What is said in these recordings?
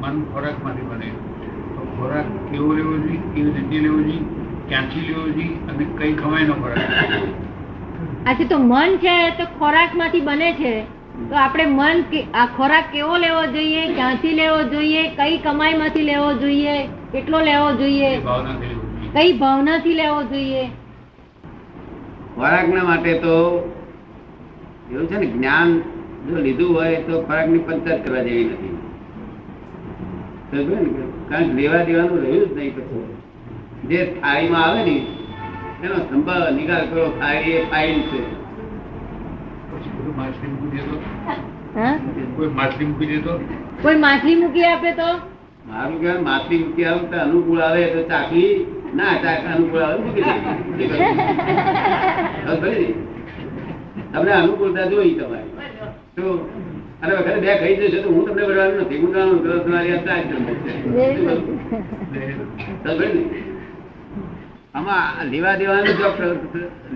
મન ખોરાકમાંથી બને તો ખોરાક કેવો લેવો જોઈએ કેવી રીતે લેવો જોઈએ ક્યાંથી લેવો જોઈએ અને કઈ કમાઈનો ખોરાક. આજે તો મન છે તો ખોરાકમાંથી બને છે. તો આપણે મન આ ખોરાક કેવો લેવો જોઈએ ક્યાંથી લેવો જોઈએ કઈ કમાઈમાંથી લેવો જોઈએ કેટલો લેવો જોઈએ. કઈ ભાવનાથી લેવો જોઈએ. ખોરાકના માટે તો એવું છે ને જ્ઞાન જો લીધું હોય તો ખોરાકની પંચાયત કરવા જેવી નથી? કારણ કે લેવા દેવાનું રહ્યું જ નહીં પછી. જે થાળીમાં આવે ને એનો સંભાવ નિકાલ કરો થાળી એ ફાઇલ છે. માછલી મૂકી કોઈ માછલી મૂકી આપે તો? મારું કહેવાય માછલી મૂકી આવે તો અનુકૂળ આવે તો ચાખી. ના ચાક અનુકૂળ આવે મૂકી દે? તમને અનુકૂળતા જોઈ તમારી. તો અને વખતે બે ખાઈ જશો તો હું તમને વડવાનું નથી. હું જાણું તમારી આ ચાર? આમાં લેવા દેવાની જો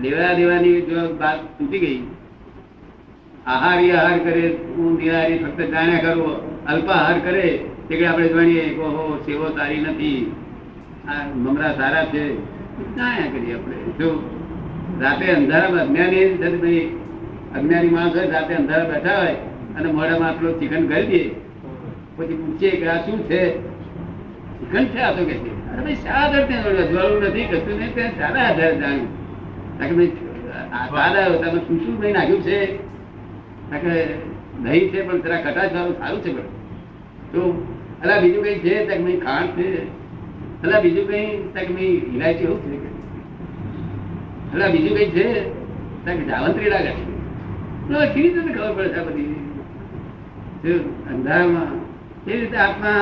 લેવા દેવાની જો વાત તૂટી ગઈ. આહારી આહાર કરે હું નિરાહારી ફક્ત જાણ્યા કરું અલ્પાહાર કરે તે કે આપણે જાણીએ ઓહો સેવો સારી નથી. આ મમરા સારા છે. જાણ્યા કરીએ આપણે. જો રાતે અંધારામાં અજ્ઞાની અજ્ઞાની માણસ હોય રાતે અંધારા બેઠા હોય અને મોઢામાં આટલો ચિકન કરી દે. પછી પૂછીએ કે આ શું છે? ચિકન છે આ તો કે અરે ભાઈ શા આધાર ત્યાં અજવાળું નથી કશું નહીં ત્યાં સારા આધાર જાણ્યું. કારણ કે સારા તમે શું શું નહીં નાખ્યું છે. કારણ કે દહીં છે પણ જરા કટાશ વાળું સારું છે પણ તો અલા બીજું કઈ છે? તક નહીં ખાંડ છે. અલા બીજું કઈ? તક નહીં ઇલાયચી એવું છે અલા બીજું કઈ છે? તક જાવંત્રી લાગે છે. કેવી રીતે ખબર પડે છે બધી? અંધારામાં એ રીતે આત્મા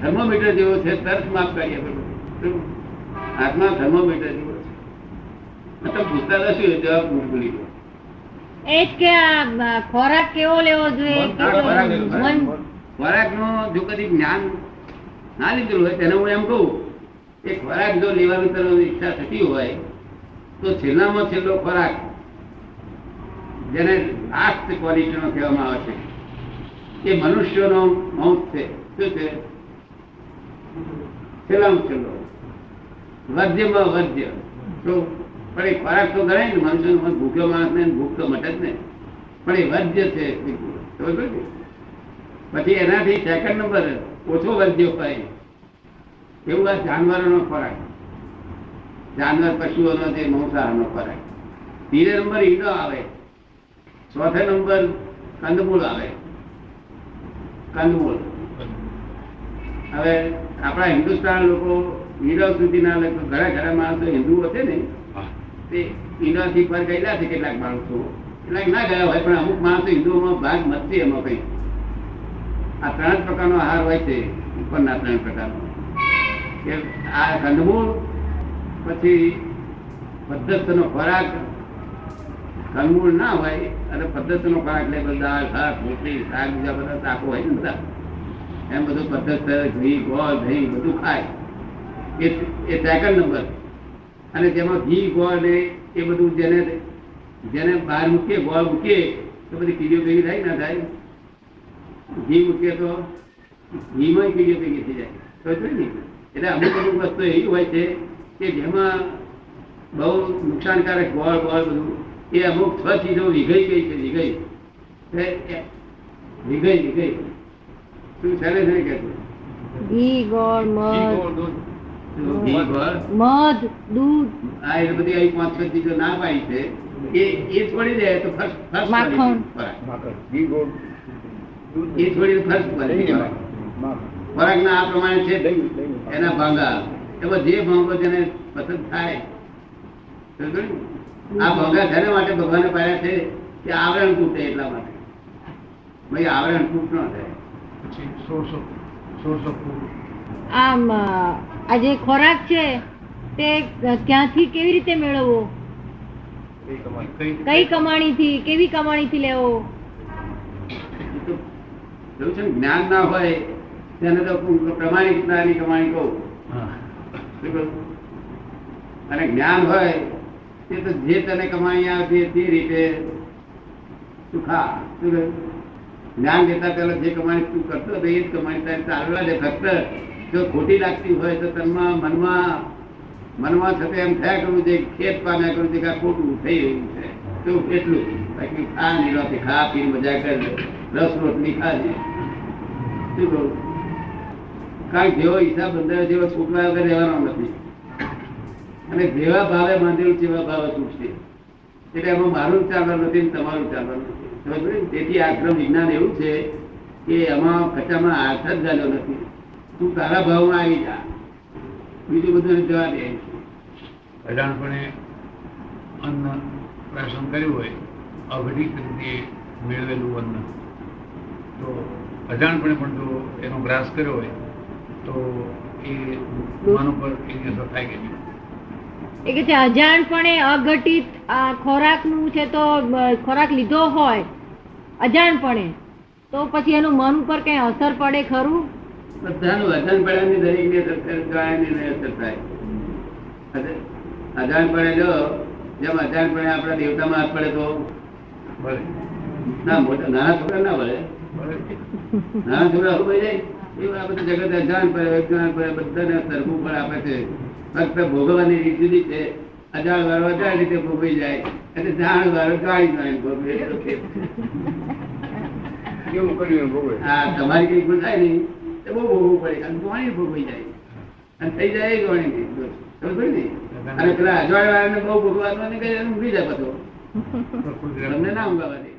થર્મોમીટર જેવો છે તર્ક માપ કરીએ આત્મા થર્મોમીટર જેવો છે. તમે પૂછતા શું જવાબ ભૂલી ગયો. એ કે ખોરાક કેવો લેવો જોઈએ? ખોરાક જો કદી જ્ઞાન ના લીધેલું હોય તેને હું એમ કહું કે ખોરાક જો લેવાની કરવાની ઈચ્છા થતી હોય તો છેલ્લામાં છેલ્લો ખોરાક જેને લાસ્ટ ક્વોલિટીનો કહેવામાં આવે છે. એ મનુષ્યનો મૌત છે. શું છે? છેલ્લામાં છેલ્લો. વર્જ્યમાં વર્જ્ય. તો પણ એ ખોરાક તો ગણાય ને, મનુષ્યનો ભૂખ્યો માણસ ને ભૂખ તો મટે જ ને. પણ એ વર્જ્ય છે? પછી એનાથી સેકન્ડ નંબર ઓછો વર્જ્ય હોય એવું આ જાનવરોનો ખોરાક. જાનવર પશુઓનો જે માંસાહારનો ખોરાક. ત્રીજે નંબર ઈડો આવે. ચોથે નંબર કંદમૂળ આવે. કંદમૂળ હવે આપણા હિન્દુસ્તાન લોકો ઈંડો સુધીના લોકો ઘણા ઘણા માણસો હિન્દુઓ છે ને. તે ઈંડાથી પર ગયેલા છે કેટલાક માણસો. કેટલાક ના ગયા હોય પણ અમુક માણસો હિન્દુઓમાં ભાગ નથી એમાં કઈ. આ ત્રણ પ્રકારનો આહાર હોય છે ઉપરના ત્રણ પ્રકારનો. કે આ કંદમૂળ પછી પદ્ધતિનો ખોરાક કંદમૂળ ના હોય, અને પદ્ધતિનો ખોરાક એટલે બધા શાક, રોટલી શાક બીજા બધા શાકો હોય ને બધા. એમ બધું પદ્ધત ઘી, ગોળ, દહીં, બધું ખાય. એ એ સેકન્ડ નંબર અને જેમાં ઘી, ગોળ ને એ બધું જેને જેને બહાર મૂકીએ, ગોળ મૂકીએ, તો બધી કીડીઓ ભેગી થાય, ના થાય? ઘી મૂકીએ તો ઘીમાં કીડીઓ ભેગી થઈ જાય. તો ને. એટલે અમુક અમુક વસ્તુ એવી હોય છે કે જેમાં બહુ નુકસાનકારક ગોળ ગોળ બધું એ અમુક છ ચીજો વિઘઈ ગઈ છે વિઘઈ. વિઘઈ વિઘઈ. તું છે ને કે ઘી ગોળ મધ. દૂધ. ઘી ગોળ? મધ દૂધ. આ એ બધી આવી પાંચ છ ચીજો ના પાડી છે. એ એ છોડી દે તો ફર્સ્ટ ફર્સ્ટ માખણ. ઘી, ગોળ, એ છોડી ફર્સ્ટ ખોરાક. ના આ પ્રમાણે છે. એના ભાંગા. એમાં જે ભાંગો જેને પસંદ થાય? આ ભોગા જેના માટે ભગવાને પાડ્યા છે કે આવરણ તૂટે એટલા માટે. ભાઈ આવરણ તૂટ ન થાય. આમ આ જે ખોરાક છે તે ક્યાંથી કેવી રીતે મેળવવો? કઈ કમાણી કમાણીથી કેવી કમાણી થી લેવો? એ છે ને જ્ઞાન ના હોય તેને તો પ્રમાણિક કમાણી કહું? અને જ્ઞાન હોય તે તો જે તને કમાણી આવે તે તે રીતે તું ખા શું કહ્યું? જ્ઞાન લેતા પહેલા જે કમાણી તું કરતો હતો એ જ કમાણી તારે ચાલવા દે ફક્ત જો ખોટી લાગતી હોય તો તનમાં મનમાં મનમાં છતાં એમ થયા કરવું છે ખેત પામ્યા કરવું છે કે આ ખોટું થઈ રહ્યું છે તો એટલું બાકી ખા નિરાતે ખા પી મજા કર રસ રોટલી ખાજે શું કહું કારણ કે જેવો હિસાબ બંધાયો જેવો છૂટવા વગર રહેવાનો નથી અને જેવા ભાવે બાંધેલું તેવા ભાવે છૂટશે એટલે એમાં મારું ચાલવાનું નથી તમારું ચાલવાનું નથી. તેથી આશ્રમ વિજ્ઞાન એવું છે કે એમાં કચામાં આર્થ જ ગાલ્યો નથી. તું તારા ભાવમાં આવી જા. બીજું બધું જવા દે. અજાણપણે અન્ન પ્રાશન કર્યું હોય, અવધિક રીતે મેળવેલું અન્ન. તો અજાણપણે પણ જો એનો ગ્રાસ કર્યો હોય, તો એ મન ઉપર એની અસર થાય કે નહીં? એ કે છે અજાણપણે અઘટિત ખોરાકનું છે તો ખોરાક લીધો હોય અજાણપણે તો પછી એનું મન ઉપર કઈ અસર પડે ખરું? બધાનું અજાણપણાની દરેકને અસર થાય જાણ્યાની નહીં અસર થાય. અજ- અજાણ પડે જો જેમ અજાણપણે આપણા દેવતામાં હાથ પડે તો? ના મોટા નાના છોકરા ના પડે ભલે. નાના છોકરા શું જાય આ બધું જગત અજાણ પડે અજ્ઞાન પડે બધાને સરખું પણ આપે છે. ફક્ત ભોગવવાની રીત જુદી છે અજાણ વાળો અજાણ રીતે ભોગવી જાય એટલે જાણ વાળો જાણી જાણી ભોગવે એટલો કેવું કર્યું એમ તમારી કઈ ભૂલ થાય નહીં. તો બહુ ભોગવવું પડે અને જોણી ભોગવાઈ જાય. અને થઈ જાય એ જોણી પડી ને? અને પેલા અજવાળ વાળાને બહુ ભોગવાનું અને કઈ ઊંઘી જાય બધો. તમને ના ઊંઘાવા દે.